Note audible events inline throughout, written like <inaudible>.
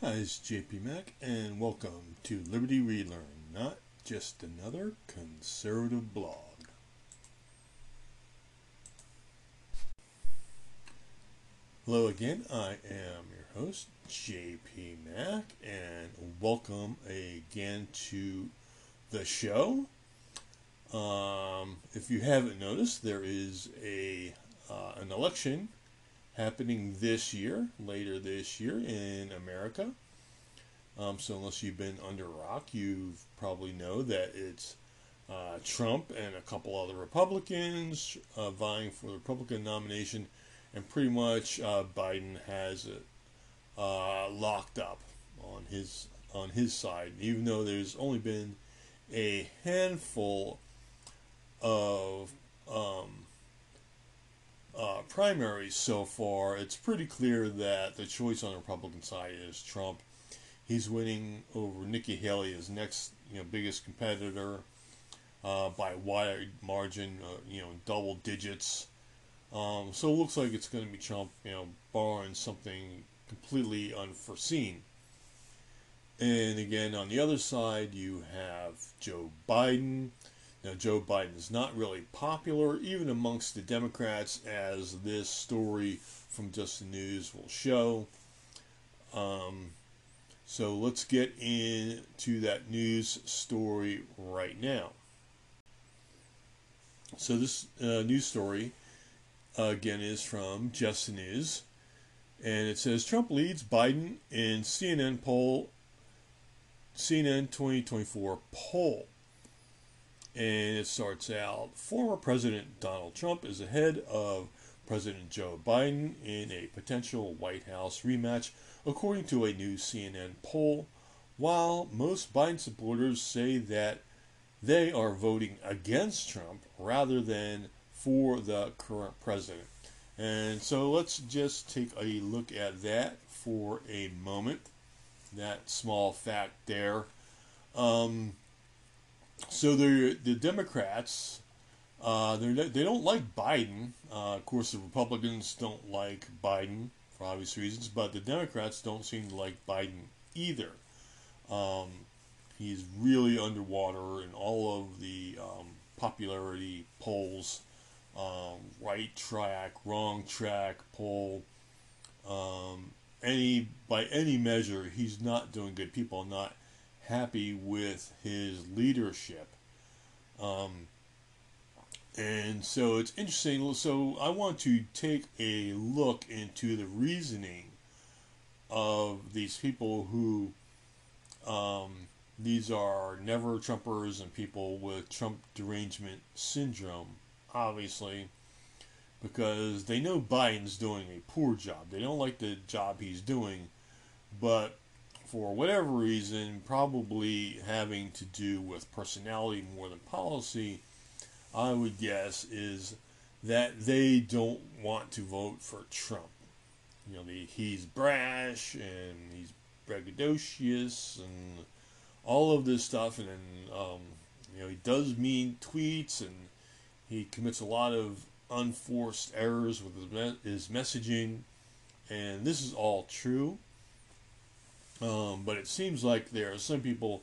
Hi, it's JP Mac, and welcome to Liberty Relearn, not just another conservative blog. Hello again, I am your host, JP Mac, and welcome again to the show. Um, if you haven't noticed, there is a uh, an election happening this year, later this year in America. Um, so unless you've been under rock, you probably know that it's uh, Trump and a couple other Republicans uh, vying for the Republican nomination, and pretty much uh, Biden has it uh, locked up on his on his side. Even though there's only been a handful of um, uh, primaries so far, it's pretty clear that the choice on the Republican side is Trump. He's winning over Nikki Haley, his next you know biggest competitor, uh, by wide margin, uh, you know, double digits. Um, so it looks like it's going to be Trump, you know, barring something completely unforeseen. And again, on the other side, you have Joe Biden. Now, Joe Biden is not really popular, even amongst the Democrats, as this story from Just the News will show. Um, so let's get into that news story right now. So this uh, news story, uh, again, is from Just the News. And it says Trump leads Biden in CNN poll, CNN 2024 poll and it starts out former President Donald Trump is ahead of President Joe Biden in a potential White House rematch, according to a new CNN poll, while most Biden supporters say that they are voting against Trump rather than for the current president. And so let's just take a look at that for a moment. That small fact there. Um, so the the Democrats, uh, they don't like Biden. Uh, of course, the Republicans don't like Biden for obvious reasons, but the Democrats don't seem to like Biden either. Um, he's really underwater in all of the um, popularity polls, um, right track, wrong track poll. Um, any by any measure, he's not doing good. People not happy with his leadership. Um, and so it's interesting. So I want to take a look into the reasoning of these people who, um, these are never Trumpers and people with Trump derangement syndrome, obviously, because they know Biden's doing a poor job. They don't like the job he's doing, but for whatever reason, probably having to do with personality more than policy, I would guess, is that they don't want to vote for Trump. You know, the, he's brash and he's braggadocious and all of this stuff, and then, um, you know, he does mean tweets and he commits a lot of unforced errors with his, me- his messaging, and this is all true. Um, but it seems like there are some people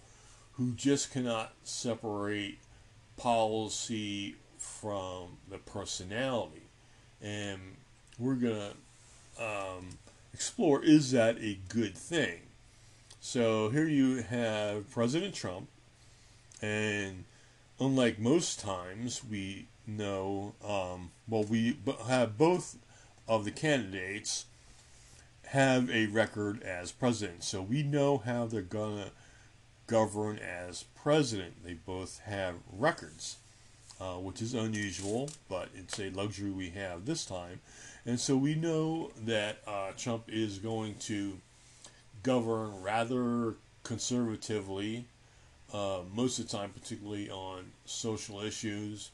who just cannot separate policy from the personality. And we're going to um, explore is that a good thing? So here you have President Trump, and unlike most times, we know, um, well, we have both of the candidates have a record as president. So we know how they're going to govern as president. They both have records, uh, which is unusual, but it's a luxury we have this time. And so we know that uh, Trump is going to govern rather conservatively, uh, most of the time, particularly on social issues.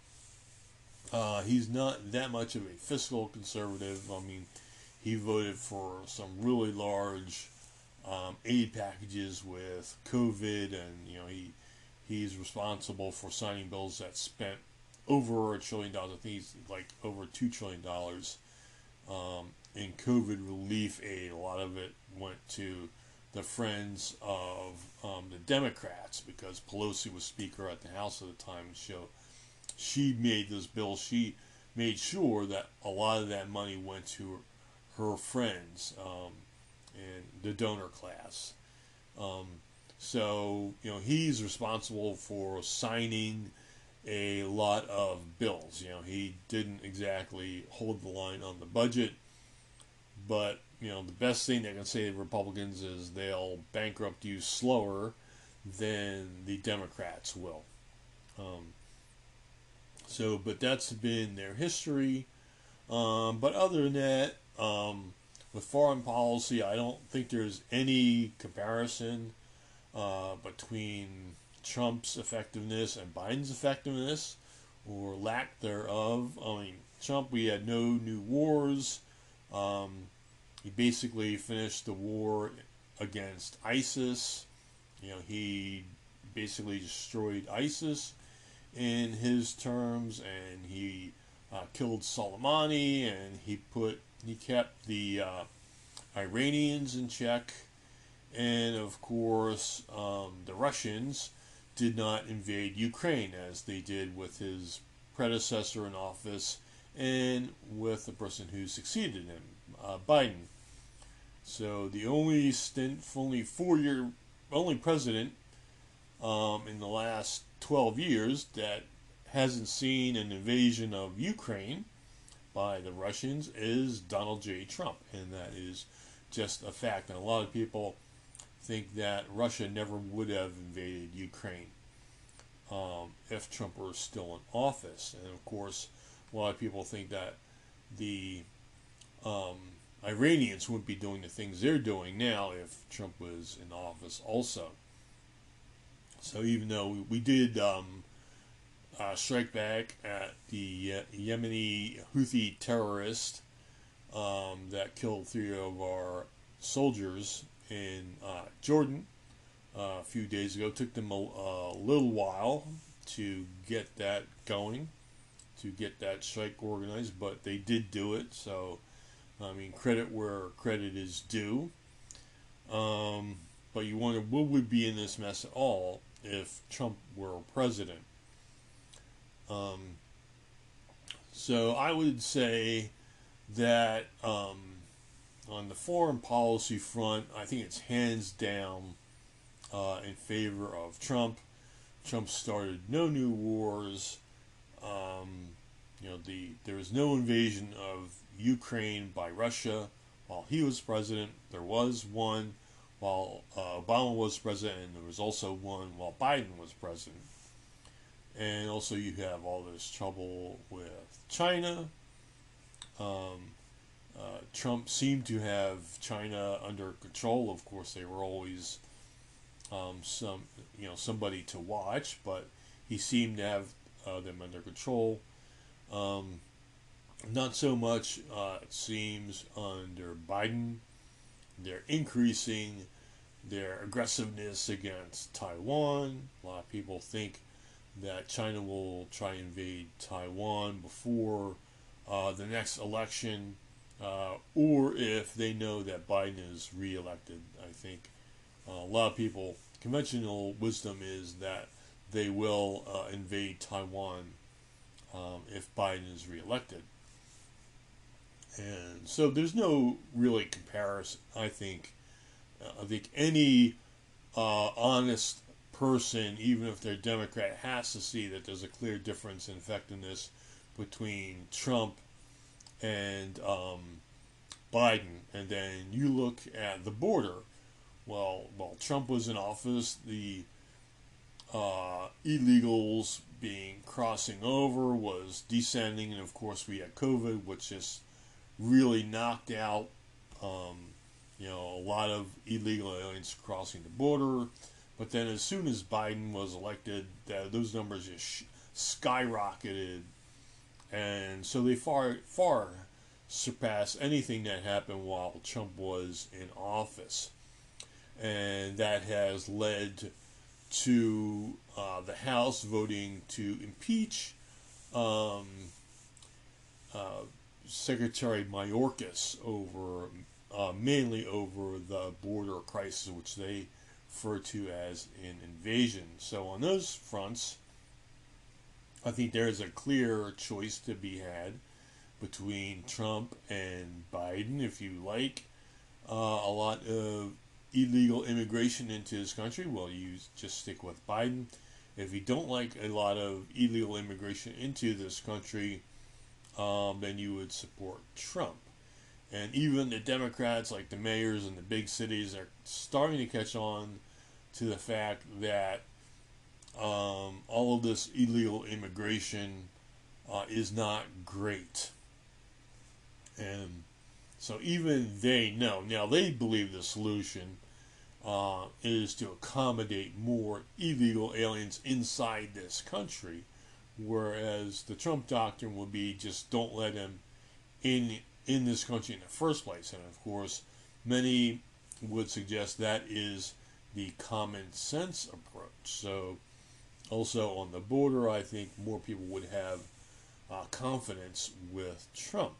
Uh, he's not that much of a fiscal conservative. I mean, he voted for some really large um, aid packages with COVID, and you know he he's responsible for signing bills that spent over a trillion dollars. I think he's like over two trillion dollars um, in COVID relief aid. A lot of it went to the friends of um, the Democrats because Pelosi was Speaker at the House at the time. So she made this bill. She made sure that a lot of that money went to her, friends um, and the donor class. Um, so, you know, he's responsible for signing a lot of bills. You know, he didn't exactly hold the line on the budget, but, you know, the best thing they can say to Republicans is they'll bankrupt you slower than the Democrats will. Um, so, but that's been their history. Um, but other than that, um, with foreign policy, I don't think there's any comparison uh, between Trump's effectiveness and Biden's effectiveness or lack thereof. I mean, Trump, we had no new wars. Um, he basically finished the war against ISIS. You know, he basically destroyed ISIS in his terms, and he uh, killed Soleimani, and he put he kept the uh, Iranians in check, and of course um, the Russians did not invade Ukraine as they did with his predecessor in office and with the person who succeeded him, uh, Biden. So the only stint, only four-year, only president um, in the last 12 years that hasn't seen an invasion of Ukraine by the Russians is Donald J. Trump, and that is just a fact. And a lot of people think that Russia never would have invaded Ukraine um, if Trump were still in office. And of course, a lot of people think that the um, Iranians wouldn't be doing the things they're doing now if Trump was in office also. So even though we, we did um, uh, strike back at the Yemeni Houthi terrorist um, that killed three of our soldiers in uh, Jordan uh, a few days ago. It took them a, a, little while to get that going, to get that strike organized, but they did do it. So, I mean, credit where credit is due. Um, but you wonder what would be in this mess at all if Trump were president. Um, so I would say that um, on the foreign policy front, I think it's hands down uh, in favor of Trump. Trump started no new wars. Um, you know, the there was no invasion of Ukraine by Russia while he was president. There was one while uh, Obama was president, and there was also one while Biden was president. And also, you have all this trouble with China. Um, uh, Trump seemed to have China under control. Of course, they were always um, some, you know, somebody to watch, but he seemed to have uh, them under control. Um, not so much, uh, it seems, under Biden. They're increasing their aggressiveness against Taiwan. A lot of people think that China will try and invade Taiwan before uh, the next election, uh, or if they know that Biden is reelected. I think uh, a lot of people, conventional wisdom is that they will uh, invade Taiwan um, if Biden is reelected. And so there's no really comparison, I think. I think any uh, honest person, even if they're Democrat, has to see that there's a clear difference in effectiveness between Trump and um, Biden. And then you look at the border. Well, while Trump was in office, the uh, illegals being crossing over was descending, and of course we had COVID, which just really knocked out, um, you know, a lot of illegal aliens crossing the border. But then, as soon as Biden was elected, those numbers just skyrocketed, and so they far far surpass anything that happened while Trump was in office, and that has led to uh, the House voting to impeach um, uh, Secretary Mayorkas over uh, mainly over the border crisis, which they refer to as an invasion. So on those fronts, I think there is a clear choice to be had between Trump and Biden, if you like. Uh, a lot of illegal immigration into this country, well, you just stick with Biden. If you don't like a lot of illegal immigration into this country, um, then you would support Trump. And even the Democrats, like the mayors in the big cities, are starting to catch on to the fact that um, all of this illegal immigration uh, is not great. And so even they know. Now, they believe the solution uh, is to accommodate more illegal aliens inside this country, whereas the Trump doctrine would be just don't let them in in this country in the first place. And of course, many would suggest that is the common sense approach. So, also on the border, I think more people would have uh, confidence with Trump.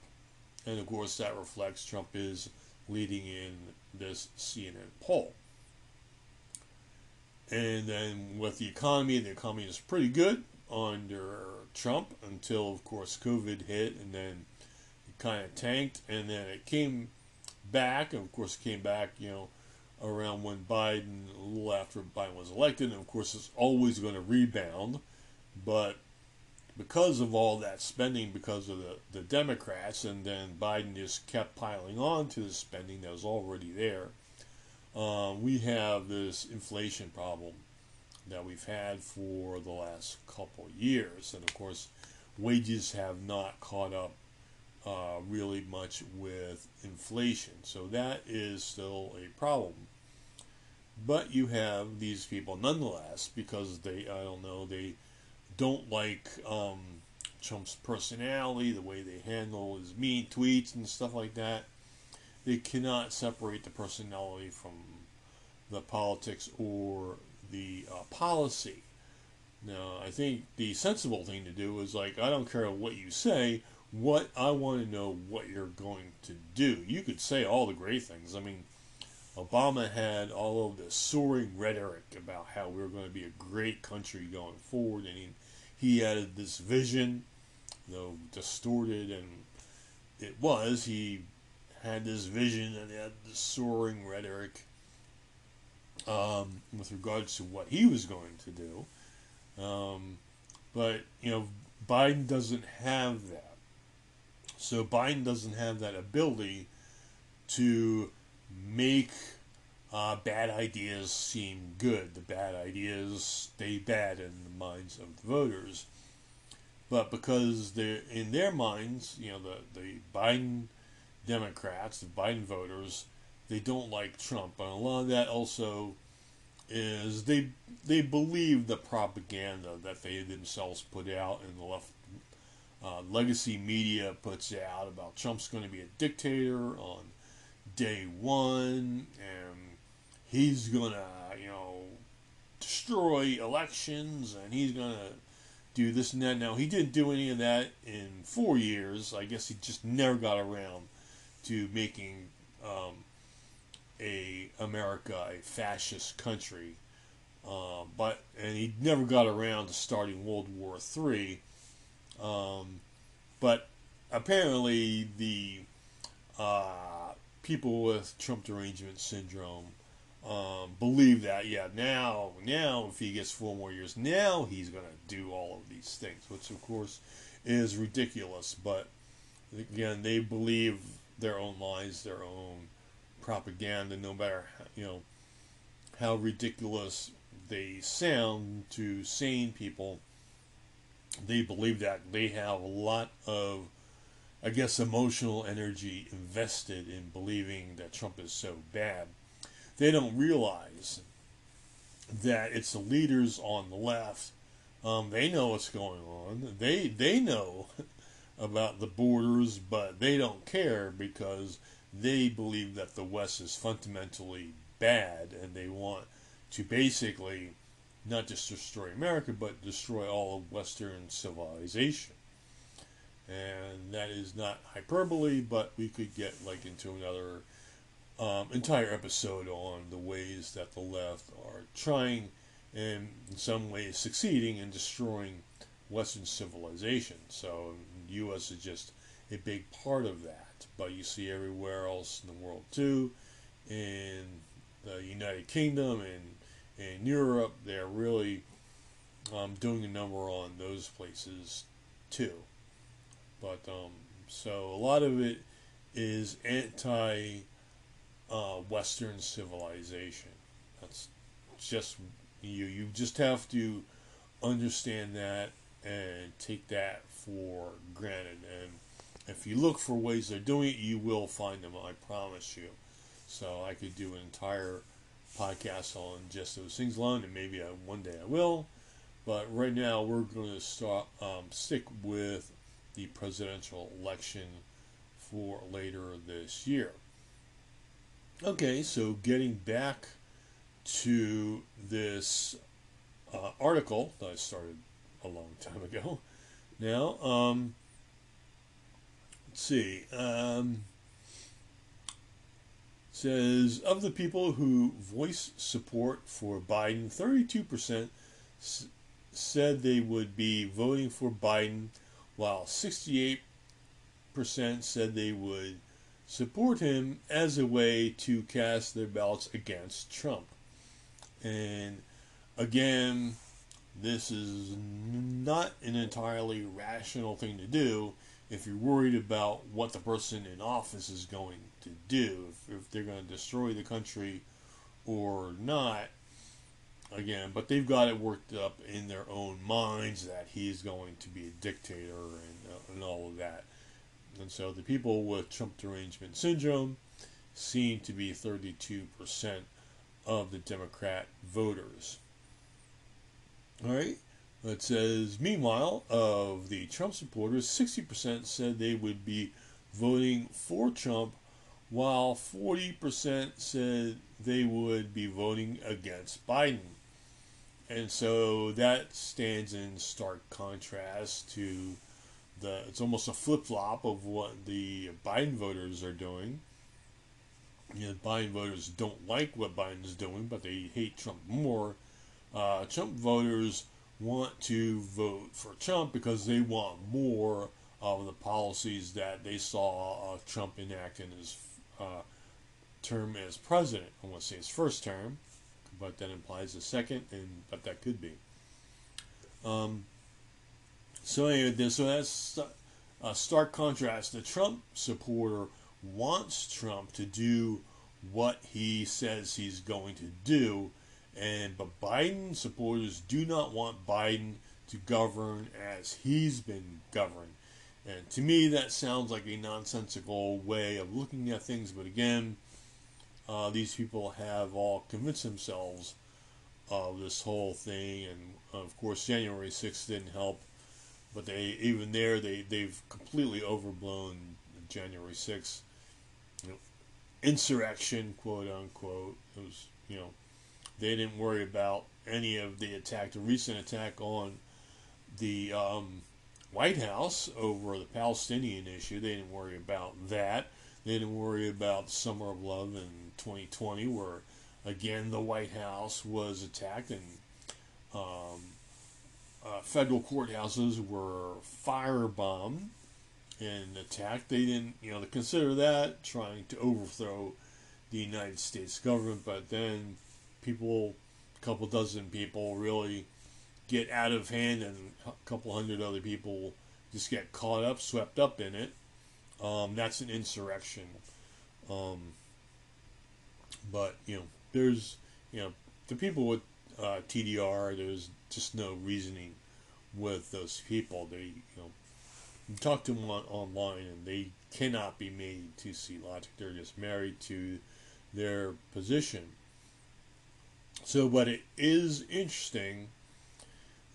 And of course, that reflects Trump is leading in this CNN poll. And then with the economy, the economy is pretty good under Trump until, of course, COVID hit, and then kind of tanked, and then it came back. And of course, it came back, you know, around when Biden, a little after Biden was elected, and of course, it's always going to rebound. But because of all that spending, because of the, the Democrats, and then Biden just kept piling on to the spending that was already there um, we have this inflation problem that we've had for the last couple years. And of course, wages have not caught up uh, really much with inflation. So that is still a problem. But you have these people nonetheless because they, I don't know, they don't like um, Trump's personality, the way they handle his mean tweets and stuff like that they cannot separate the personality from the politics or the uh, policy. Now, I think the sensible thing to do is like, I don't care what you say, what I want to know what you're going to do. You could say all the great things. I mean, Obama had all of this soaring rhetoric about how we are going to be a great country going forward, and he, he had this vision, though distorted, and it was. He had this vision and he had this soaring rhetoric um, with regards to what he was going to do. Um, but, you know, Biden doesn't have that. So Biden doesn't have that ability to make uh, bad ideas seem good. The bad ideas stay bad in the minds of the voters. But because they're in their minds, you know, the, the Biden Democrats, the Biden voters, they don't like Trump, and a lot of that also is they they believe the propaganda that they themselves put out and the left uh, legacy media puts out about Trump's going to be a dictator on day one, and he's going to you know destroy elections, and he's going to do this and that. Now he didn't do any of that in four years. I guess he just never got around to making um, a America a fascist country. Um, but and he never got around to starting World War Three. Um, but apparently the uh, people with Trump derangement syndrome um, believe that yeah now now if he gets four more years now he's going to do all of these things which of course is ridiculous but again they believe their own lies, their own propaganda, no matter you know how ridiculous they sound to sane people. They believe that they have a lot of, I guess, emotional energy invested in believing that Trump is so bad. They don't realize that it's the leaders on the left. Um, they know what's going on. They they know <laughs> about the borders, but they don't care because they believe that the West is fundamentally bad and they want to basically not just destroy America, but destroy all of Western civilization. And that is not hyperbole, but we could get like into another um, entire episode on the ways that the left are trying and in some ways succeeding in destroying Western civilization. So the U.S. is just a big part of that. But you see everywhere else in the world too, in the United Kingdom and in Europe, they're really um, doing a number on those places too. But um, so a lot of it is anti uh, Western civilization. That's just you. You just have to understand that and take that for granted. And if you look for ways they're doing it, you will find them. I promise you. So I could do an entire podcast on just those things alone, and maybe I, one day I will. But right now, we're going to start um, stick with the presidential election for later this year. Okay, so getting back to this uh, article that I started a long time ago. Now, um, let's see. Um, says of the people who voiced support for Biden, 32% s- said they would be voting for Biden, while 68% said they would support him as a way to cast their ballots against Trump. And again, this is not an entirely rational thing to do if you're worried about what the person in office is going to do, if, if they're going to destroy the country or not. Again, but they've got it worked up in their own minds that he's going to be a dictator and, uh, and all of that. And so the people with Trump derangement syndrome seem to be 32% of the Democrat voters. All right. It says, meanwhile, of the Trump supporters, 60% said they would be voting for Trump, while 40% said they would be voting against Biden. And so that stands in stark contrast to the, it's almost a flip flop of what the Biden voters are doing. You know, Biden voters don't like what Biden's doing, but they hate Trump more. Uh, Trump voters want to vote for Trump because they want more of the policies that they saw uh, Trump enact in his uh, term as president. I want to say his first term, but that implies a second, and but that could be. Um, so anyway, so that's a stark contrast. The Trump supporter wants Trump to do what he says he's going to do, and but Biden supporters do not want Biden to govern as he's been governed. And to me, that sounds like a nonsensical way of looking at things. But again, uh, these people have all convinced themselves of this whole thing, and of course, January 6th didn't help. But they even there they they've completely overblown January 6th you know, insurrection, quote unquote. It was you know they didn't worry about any of the attack, the recent attack on the um, White House over the Palestinian issue. They didn't worry about that. They didn't worry about Summer of Love in 2020, where again the White House was attacked and um, uh, federal courthouses were firebombed and attacked. They didn't, you know, consider that trying to overthrow the United States government, but then people, a couple dozen people, really get out of hand, and a couple hundred other people just get caught up, swept up in it. Um, that's an insurrection. Um, but you know, there's you know the people with uh, TDR. There's just no reasoning with those people. They you know you talk to them on, online, and they cannot be made to see logic. They're just married to their position. So, but it is interesting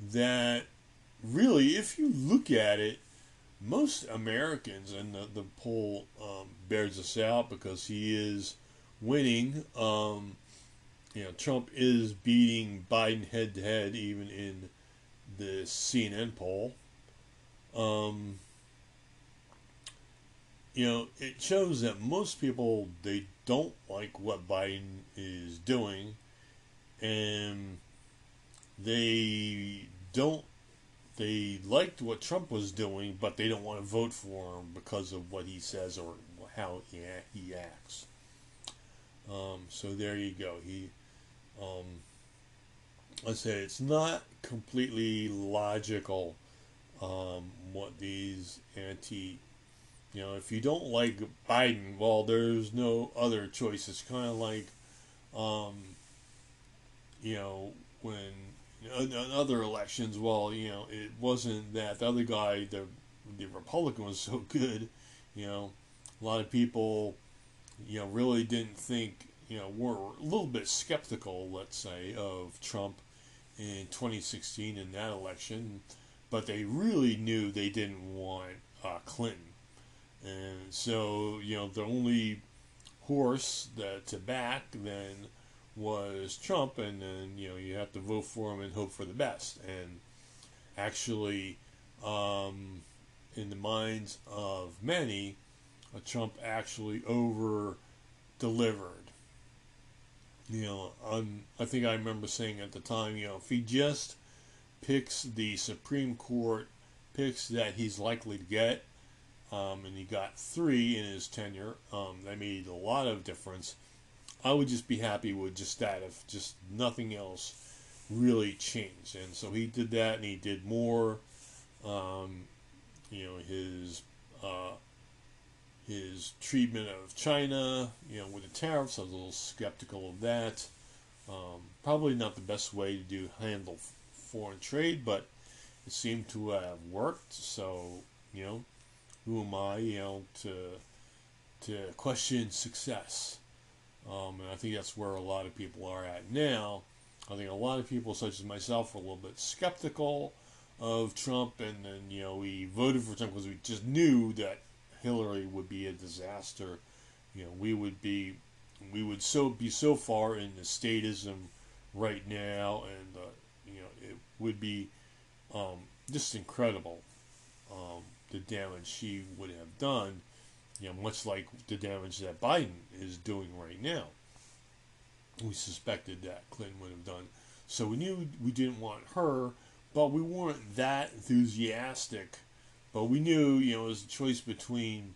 that really, if you look at it, most Americans, and the, the poll um, bears this out because he is winning. Um, you know, Trump is beating Biden head to head, even in the CNN poll. Um, you know, it shows that most people they don't like what Biden is doing, and they don't. They liked what Trump was doing, but they don't want to vote for him because of what he says or how he, acts. Um, so there you go. He, um, I say it's not completely logical um, what these anti you know, if you don't like Biden, well, there's no other choice. It's kind of like, um, you know, when in other elections, well, you know, it wasn't that the other guy, the the Republican, was so <laughs> good. You know, a lot of people, you know, really didn't think, you know, were a little bit skeptical, let's say, of Trump in 2016 in that election, but they really knew they didn't want uh, Clinton. And so, you know, the only horse that to back then was Trump, and then, you know, you have to vote for him and hope for the best. And actually, um, in the minds of many, uh, Trump actually over delivered. You know, I think I remember saying at the time, you know, if he just picks the Supreme Court picks that he's likely to get, um, and he got three in his tenure. Um, that made a lot of difference. I would just be happy with just that if just nothing else really changed. And so he did that, and he did more. Um, you know his uh, his treatment of China, you know, with the tariffs. I was a little skeptical of that. Um, probably not the best way to do handle foreign trade, but it seemed to have worked. So you know, who am I, you know, to to question success? Um, and I think that's where a lot of people are at now. I think a lot of people, such as myself, are a little bit skeptical of Trump, and then you know we voted for Trump because we just knew that Hillary would be a disaster. You know, we would be we would so be so far in the statism right now, and uh, you know it would be um, just incredible. Um, the damage she would have done, you know, much like the damage that Biden is doing right now. We suspected that Clinton would have done. So we knew we didn't want her, but we weren't that enthusiastic. But we knew, you know, it was a choice between,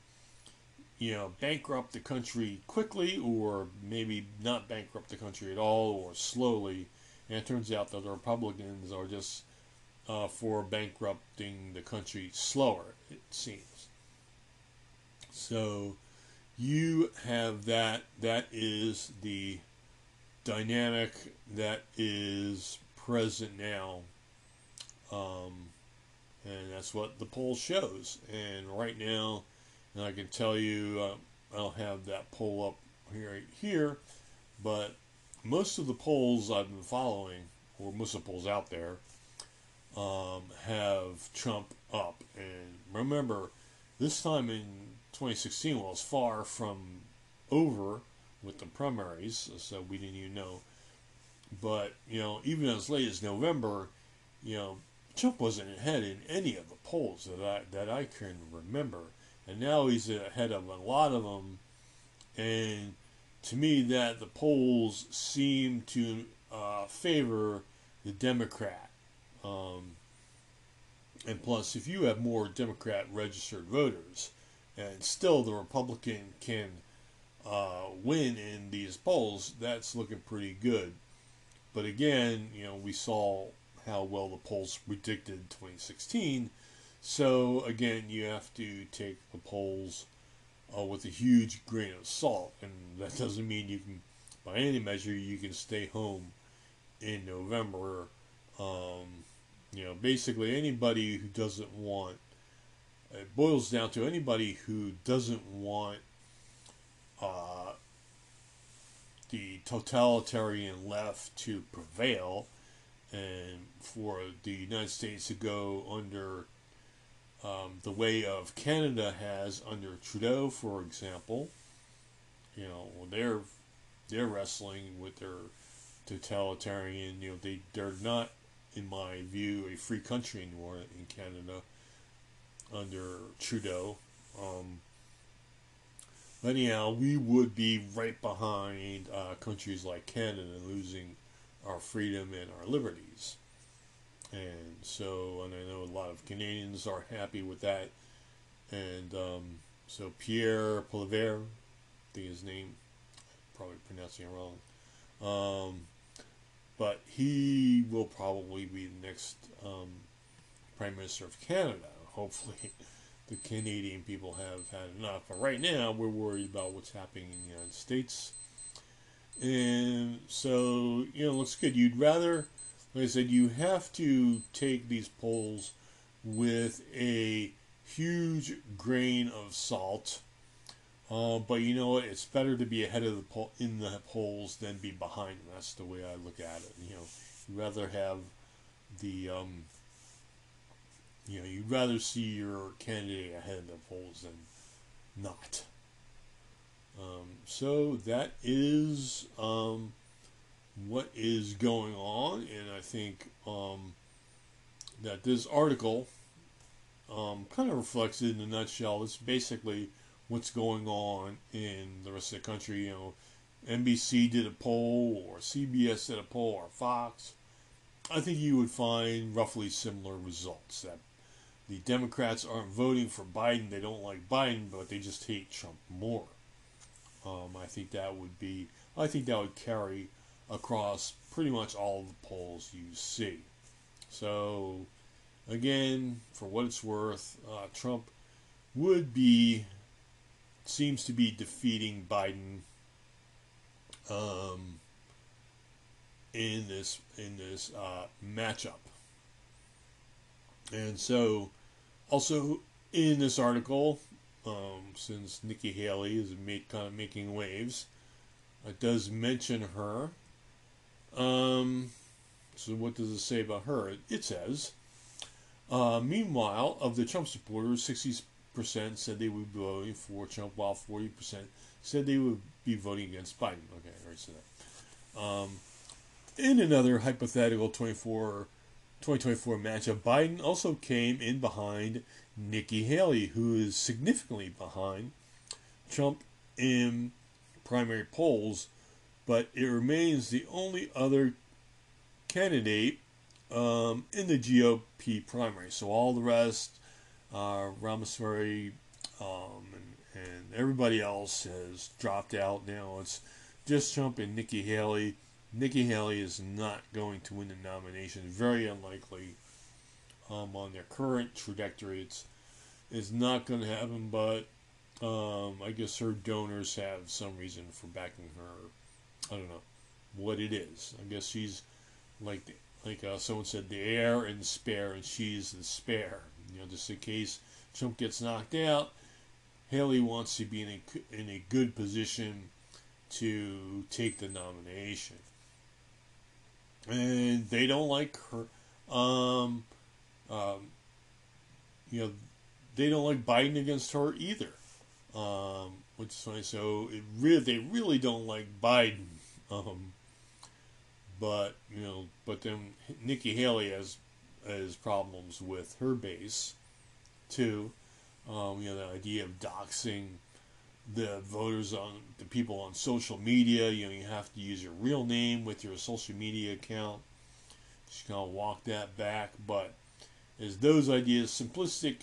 you know, bankrupt the country quickly or maybe not bankrupt the country at all or slowly. And it turns out that the Republicans are just uh, for bankrupting the country slower, it seems. So you have that. That is the dynamic that is present now. Um, and that's what the poll shows. And right now, and I can tell you, uh, I'll have that poll up here, here, but most of the polls I've been following, or most of the polls out there, um, have Trump up. And remember, this time in 2016 was far from over with the primaries, so we didn't even know. But, you know, even as late as November, you know, Trump wasn't ahead in any of the polls that I, that I can remember. And now he's ahead of a lot of them. And to me, that the polls seem to uh, favor the Democrat um, and plus, if you have more Democrat registered voters, and still the Republican can uh, win in these polls, that's looking pretty good. But again, you know, we saw how well the polls predicted 2016. So again, you have to take the polls uh, with a huge grain of salt, and that <laughs> doesn't mean you can, by any measure, you can stay home in November. Um, you know, basically anybody who doesn't want it boils down to anybody who doesn't want uh, the totalitarian left to prevail and for the United States to go under um, the way of Canada has under Trudeau, for example. You know, they're they're wrestling with their totalitarian. You know, they they're not in my view, a free country anymore in Canada under Trudeau. Um, But anyhow, we would be right behind uh, countries like Canada losing our freedom and our liberties. And so, and I know a lot of Canadians are happy with that. And um, so Pierre Poilievre, I think his name, probably pronouncing it wrong. Um, but he will probably be the next um, Prime Minister of Canada. Hopefully, <laughs> the Canadian people have had enough. But right now, we're worried about what's happening in the United States. And so, you know, looks good. You'd rather, like I said, you have to take these polls with a huge grain of salt. Uh, but you know what? It's better to be ahead of the poll in the polls than be behind. That's the way I look at it. You know, you'd rather have the um, you know, you'd rather see your candidate ahead of the polls than not. Um, so that is um, what is going on, and I think um, that this article um, kind of reflects it in a nutshell. It's basically what's going on in the rest of the country. You know, NBC did a poll, or CBS did a poll, or Fox. I think you would find roughly similar results. That the Democrats aren't voting for Biden; they don't like Biden, but they just hate Trump more. Um, I think that would be, I think that would carry across pretty much all the polls you see. So, again, for what it's worth, uh, Trump would be, seems to be defeating Biden um, in this in this uh, matchup. And so, also in this article, um, since Nikki Haley is make, kind of making waves. It does mention her. Um, so what does it say about her? It says, uh, meanwhile, of the Trump supporters, 60% said they would be voting for Trump, while 40% said they would be voting against Biden. Okay, I already said that. Um, in another hypothetical 24, 2024 matchup, Biden also came in behind Nikki Haley, who is significantly behind Trump in primary polls, but it remains the only other candidate um, in the GOP primary. So all the rest, uh, Ramaswamy um, and, and everybody else has dropped out now. It's just Trump and Nikki Haley. Nikki Haley is not going to win the nomination. Very unlikely um, on their current trajectory. It's is not going to happen, but um, I guess her donors have some reason for backing her. I don't know what it is. I guess she's like like uh, someone said, the heir and spare, and she's the spare. You know, just in case Trump gets knocked out, Haley wants to be in a in a good position to take the nomination, and they don't like her. Um, um, you know, they don't like Biden against her either. Um, which is funny. So it really, they really don't like Biden. Um, but you know, but then Nikki Haley has has problems with her base too. Um, you know, the idea of doxing the voters on the people on social media. You know, you have to use your real name with your social media account. She's gonna walk that back, but is those ideas simplistic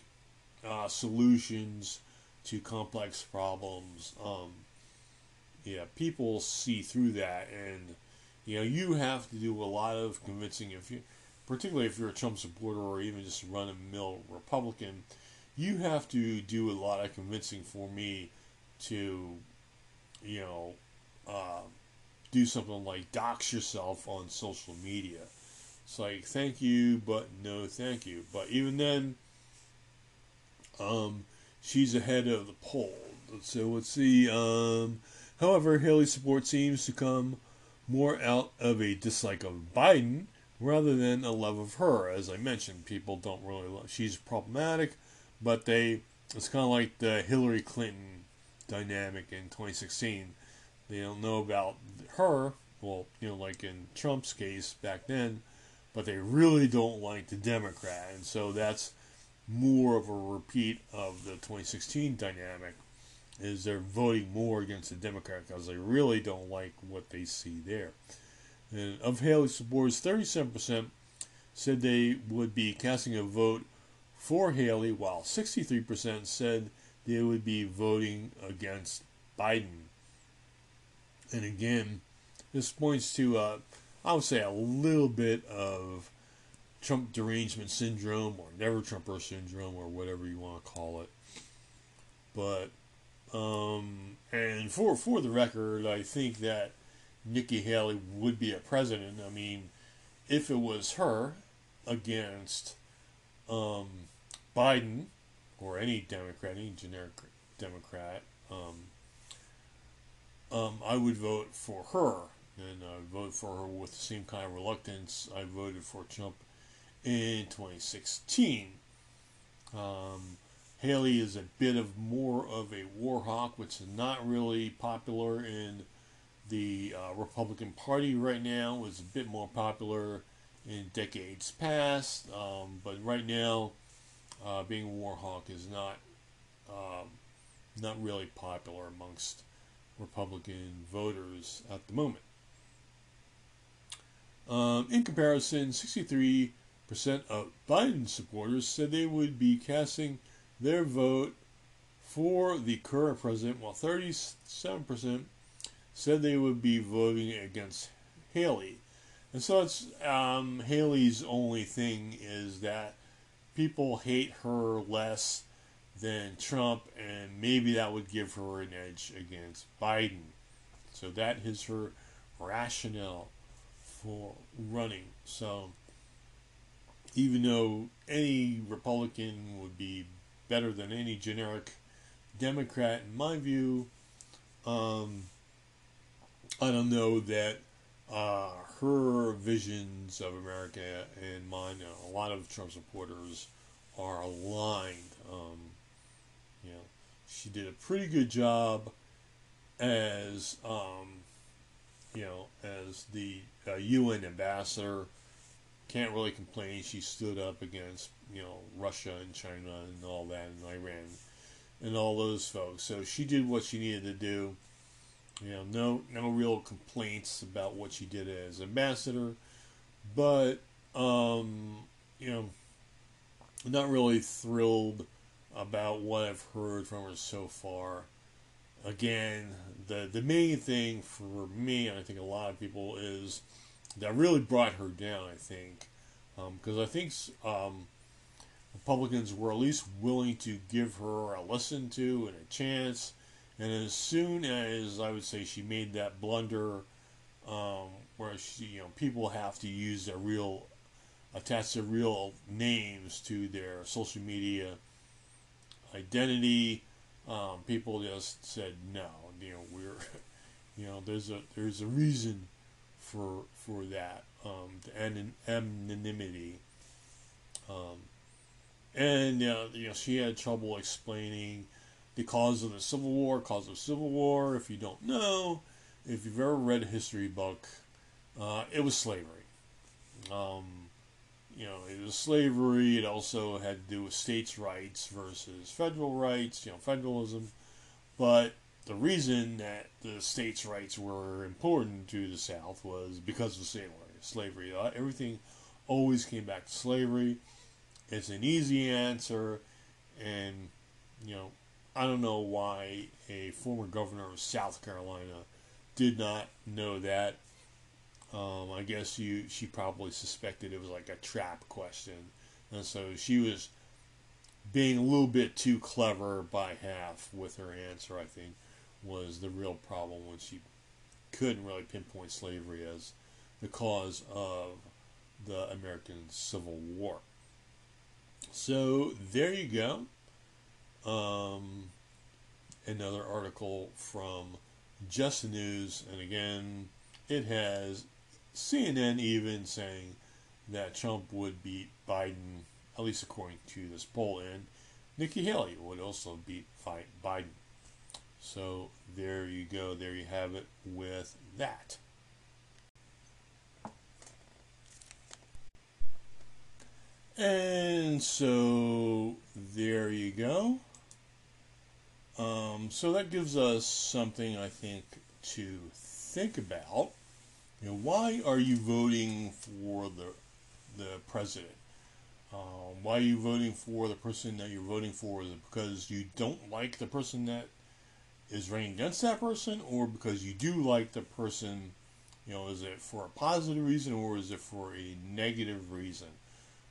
uh, solutions to complex problems. Um, yeah, people see through that, and you know you have to do a lot of convincing. If you, particularly if you're a Trump supporter or even just run a mill Republican, you have to do a lot of convincing for me to, you know, uh, do something like dox yourself on social media. It's like thank you, but no thank you. But even then um, she's ahead of the poll. So let's see. Um, however, Haley's support seems to come more out of a dislike of Biden rather than a love of her. As I mentioned, people don't really love. She's problematic, but they. It's kind of like the Hillary Clinton dynamic in 2016. They don't know about her. Well, you know, like in Trump's case back then, but they really don't like the Democrat, and so that's more of a repeat of the 2016 dynamic. is they're voting more against the Democrat because they really don't like what they see there. And of Haley supporters, 37% said they would be casting a vote for Haley, while 63% said they would be voting against Biden. And again, this points to, uh, I would say, a little bit of Trump derangement syndrome or never Trumper syndrome or whatever you want to call it. But um, and for for the record, I think that Nikki Haley would be a president. I mean, if it was her against um, Biden or any Democrat, any generic Democrat, um, um, I would vote for her, and I would vote for her with the same kind of reluctance I voted for Trump in 2016. Um, Haley is a bit of more of a war hawk, which is not really popular in the uh, Republican Party right now. It's a bit more popular in decades past, um, but right now, uh, being a war hawk is not um, not really popular amongst Republican voters at the moment. Um, in comparison, 63% of Biden supporters said they would be casting their vote for the current president, while 37% said they would be voting against Haley. And so it's um, Haley's only thing is that people hate her less than Trump, and maybe that would give her an edge against Biden. So that is her rationale for running. So even though any Republican would be better than any generic Democrat, in my view. Um, I don't know that uh, her visions of America and mine, a lot of Trump supporters are aligned. Um, you know, she did a pretty good job as, um, you know, as the uh, UN ambassador can't really complain. She stood up against you know Russia and China and all that and Iran and all those folks. So she did what she needed to do. You know, no no real complaints about what she did as ambassador, but um, you know, not really thrilled about what I've heard from her so far. Again, the the main thing for me, and I think a lot of people, is that really brought her down. I think because um, I think um, Republicans were at least willing to give her a listen to and a chance. And as soon as I would say she made that blunder, um, where she, you know, people have to use their real, attach their real names to their social media identity. Um, people just said no. You know, we're, <laughs> you know, there's a there's a reason for for that um, the anonymity. Um, and uh, you know, she had trouble explaining the cause of the Civil War. Cause of Civil War, if you don't know, if you've ever read a history book, uh, it was slavery. Um, you know, it was slavery. It also had to do with states' rights versus federal rights. You know, federalism, but the reason that the states' rights were important to the South was because of slavery. Slavery. Uh, everything always came back to slavery. It's an easy answer, and you know, I don't know why a former governor of South Carolina did not know that. Um, I guess you she probably suspected it was like a trap question, and so she was being a little bit too clever by half with her answer. I think was the real problem when she couldn't really pinpoint slavery as the cause of the American Civil War. So there you go. Um, another article from Just the News, and again, it has CNN even saying that Trump would beat Biden, at least according to this poll, and Nikki Haley would also beat Biden. So there you go. There you have it with that. And so there you go. Um, so that gives us something I think to think about. You know, why are you voting for the the president? Um, why are you voting for the person that you're voting for? Is it because you don't like the person that is running against that person, or because you do like the person? You know, is it for a positive reason or is it for a negative reason?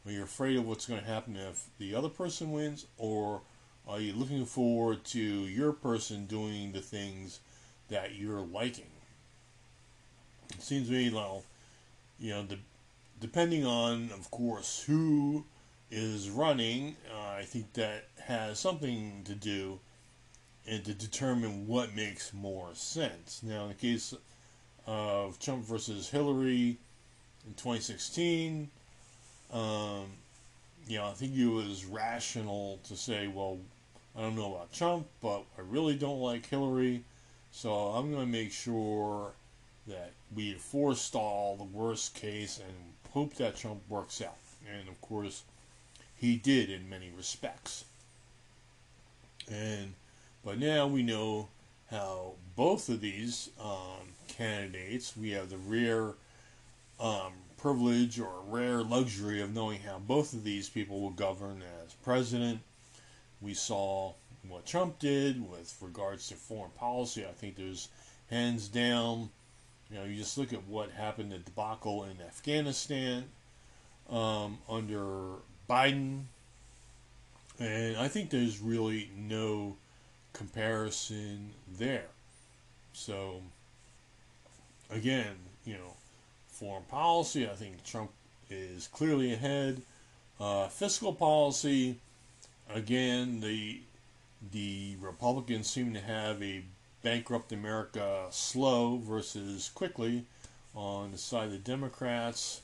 Are you afraid of what's going to happen if the other person wins, or are you looking forward to your person doing the things that you're liking? It seems to me, well, you know, the, depending on, of course, who is running, uh, I think that has something to do and to determine what makes more sense. Now, in the case of Trump versus Hillary in 2016, um, you know, I think it was rational to say, well, I don't know about Trump, but I really don't like Hillary, so I'm going to make sure that we forestall the worst case and hope that Trump works out. And of course, he did in many respects. And but now we know how both of these um, candidates, we have the rare um, privilege or rare luxury of knowing how both of these people will govern as president. We saw what Trump did with regards to foreign policy. I think there's hands down you know, you just look at what happened at debacle in Afghanistan um, under Biden, and I think there's really no comparison there. So, again, you know, foreign policy, I think Trump is clearly ahead. Uh, fiscal policy, again, the the Republicans seem to have a bankrupt America slow versus quickly on the side of the Democrats.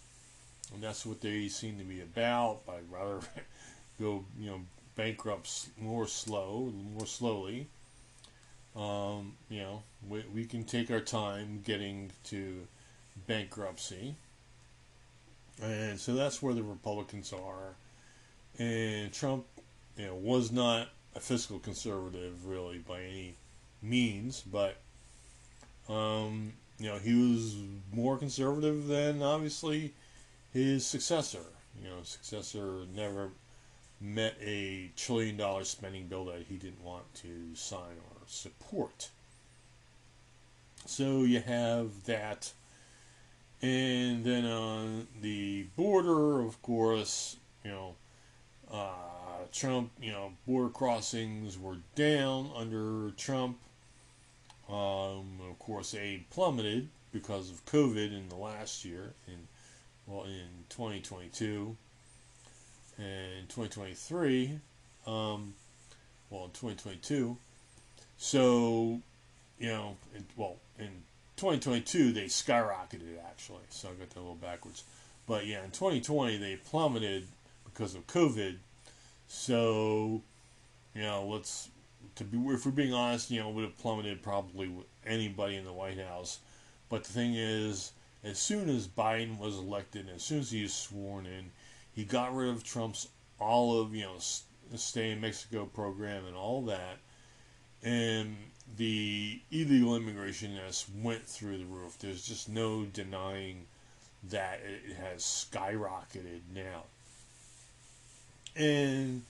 And that's what they seem to be about. I'd rather <laughs> go, you know, bankrupt more slow, more slowly. Um, you know, we, we can take our time getting to bankruptcy. And so that's where the Republicans are. And Trump, you know, was not a fiscal conservative really by any means, but um, you know he was more conservative than obviously his successor. You know, successor never met a trillion dollar spending bill that he didn't want to sign or support. So you have that. And then on the border, of course, Trump, you know, border crossings were down under Trump. Um, of course, aid plummeted because of COVID in the last year, in well, in 2022 and 2023. Um, well, in 2022. So, you know, in, well, in 2022 they skyrocketed actually. So I got that a little backwards. But yeah, in 2020 they plummeted because of COVID. So, you know, let's to be if we're being honest, you know, would have plummeted probably with anybody in the White House. But the thing is, as soon as Biden was elected, as soon as he was sworn in, he got rid of Trump's all of you know, stay in Mexico program and all that, and the illegal immigration just went through the roof. There's just no denying that it has skyrocketed now. And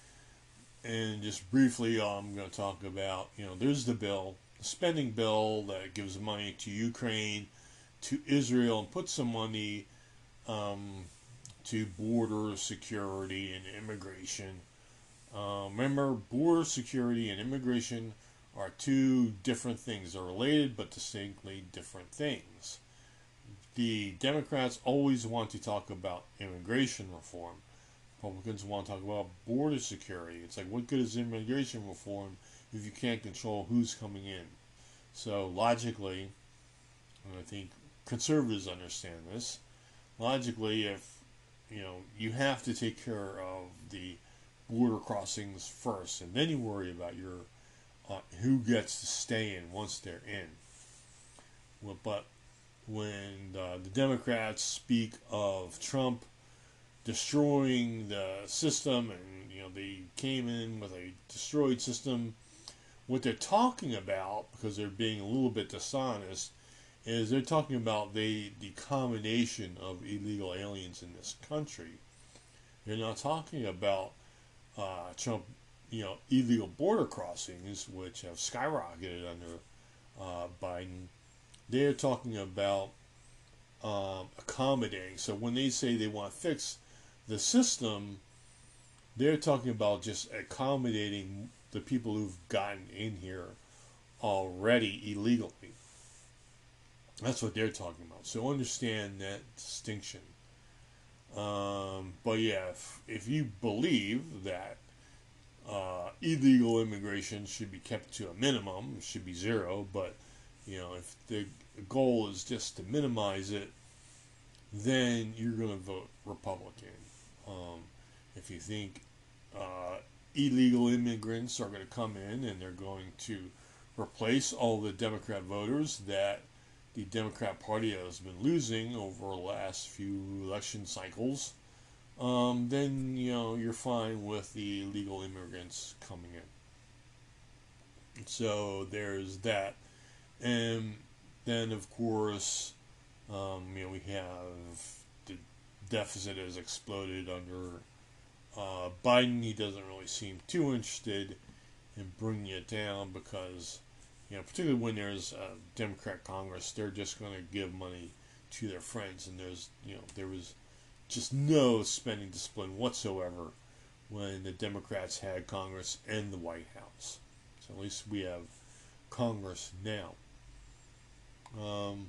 and just briefly, I'm going to talk about, you know, there's the bill, the spending bill that gives money to Ukraine, to Israel, and puts some money um, to border security and immigration. Uh, remember, border security and immigration are two different things. They're related, but distinctly different things. The Democrats always want to talk about immigration reform Republicans want to talk about border security. It's like, what good is immigration reform if you can't control who's coming in? So, logically, and I think conservatives understand this, logically, if you know, you have to take care of the border crossings first, and then you worry about your uh, who gets to stay in once they're in. Well, but when uh, the Democrats speak of Trump destroying the system, and you know they came in with a destroyed system what they're talking about, because they're being a little bit dishonest, is they're talking about the the combination of illegal aliens in this country. They're not talking about uh, Trump, you know, illegal border crossings, which have skyrocketed under uh, Biden. They're talking about um, accommodating. So when they say they want to fix the system, they're talking about just accommodating the people who've gotten in here already illegally. That's what they're talking about. So understand that distinction. Um, but yeah, if, if you believe that uh, illegal immigration should be kept to a minimum, should be zero, but you know, if the goal is just to minimize it, then you're going to vote Republican. Um, if you think uh, illegal immigrants are going to come in and they're going to replace all the Democrat voters that the Democrat Party has been losing over the last few election cycles, um, then you know you're fine with the illegal immigrants coming in. So there's that, and then of course, um, you know we have deficit has exploded under uh, Biden. He doesn't really seem too interested in bringing it down because you know, particularly when there's a Democrat Congress, they're just going to give money to their friends, and there's, you know, there was just no spending discipline whatsoever when the Democrats had Congress and the White House. So at least we have Congress now. Um,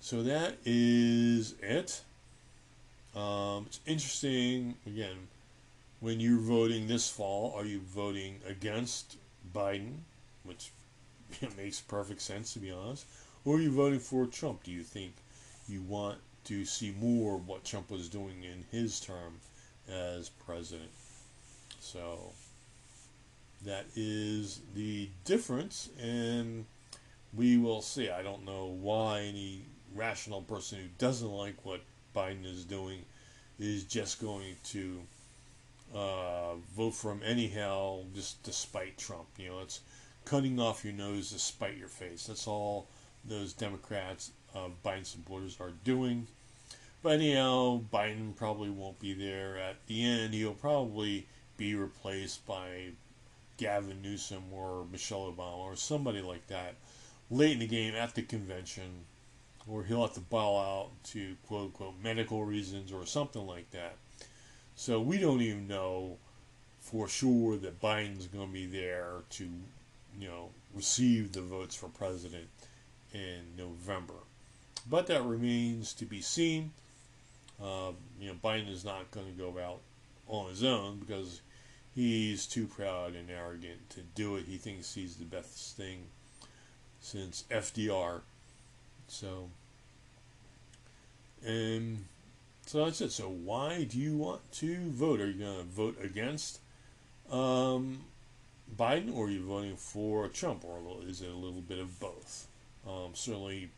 so that is it. Um, it's interesting, again, when you're voting this fall, are you voting against Biden, which <laughs> makes perfect sense to be honest. Or are you voting for Trump? Do you think you want to see more of what Trump was doing in his term as president? So that is the difference, and we will see. I don't know why any rational person who doesn't like what Biden is doing is just going to uh, vote for him anyhow, just despite Trump. You know, it's cutting off your nose to spite your face. That's all those Democrats, uh, Biden supporters, are doing. But anyhow, Biden probably won't be there at the end. He'll probably be replaced by Gavin Newsom or Michelle Obama or somebody like that late in the game at the convention, or he'll have to bow out to quote unquote medical reasons or something like that. So we don't even know for sure that Biden's going to be there to you know, receive the votes for president in November. But that remains to be seen. Um, you know, Biden is not going to go out on his own because he's too proud and arrogant to do it. He thinks he's the best thing since FDR. So, and so that's it. So, why do you want to vote? Are you going to vote against um, Biden or are you voting for Trump, or is it a little bit of both? Um, certainly,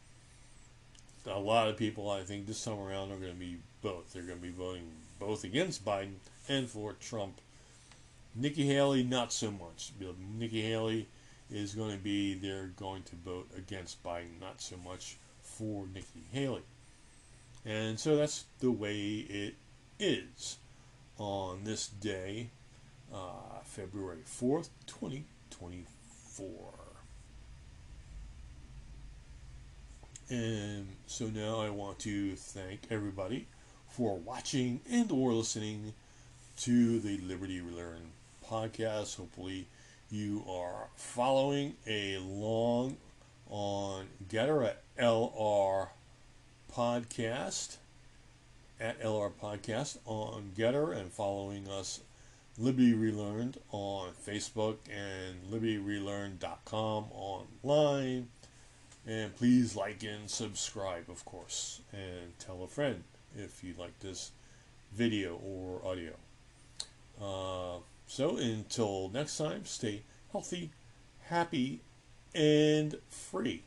a lot of people, I think, this time around are going to be both. They're going to be voting both against Biden and for Trump. Nikki Haley, not so much. Nikki Haley is going to be, they're going to vote against Biden, not so much for Nikki Haley. And so that's the way it is on this day uh, February 4th, 2024. And so now I want to thank everybody for watching and or listening to the Liberty Relearn podcast. Hopefully you are following along on Gettr at LR Podcast at LR Podcast on Gettr, and following us Liberty Relearned on Facebook and libertyrelearn.com online. And please like and subscribe, of course, and tell a friend if you like this video or audio. Uh, so until next time, stay healthy, happy, and free.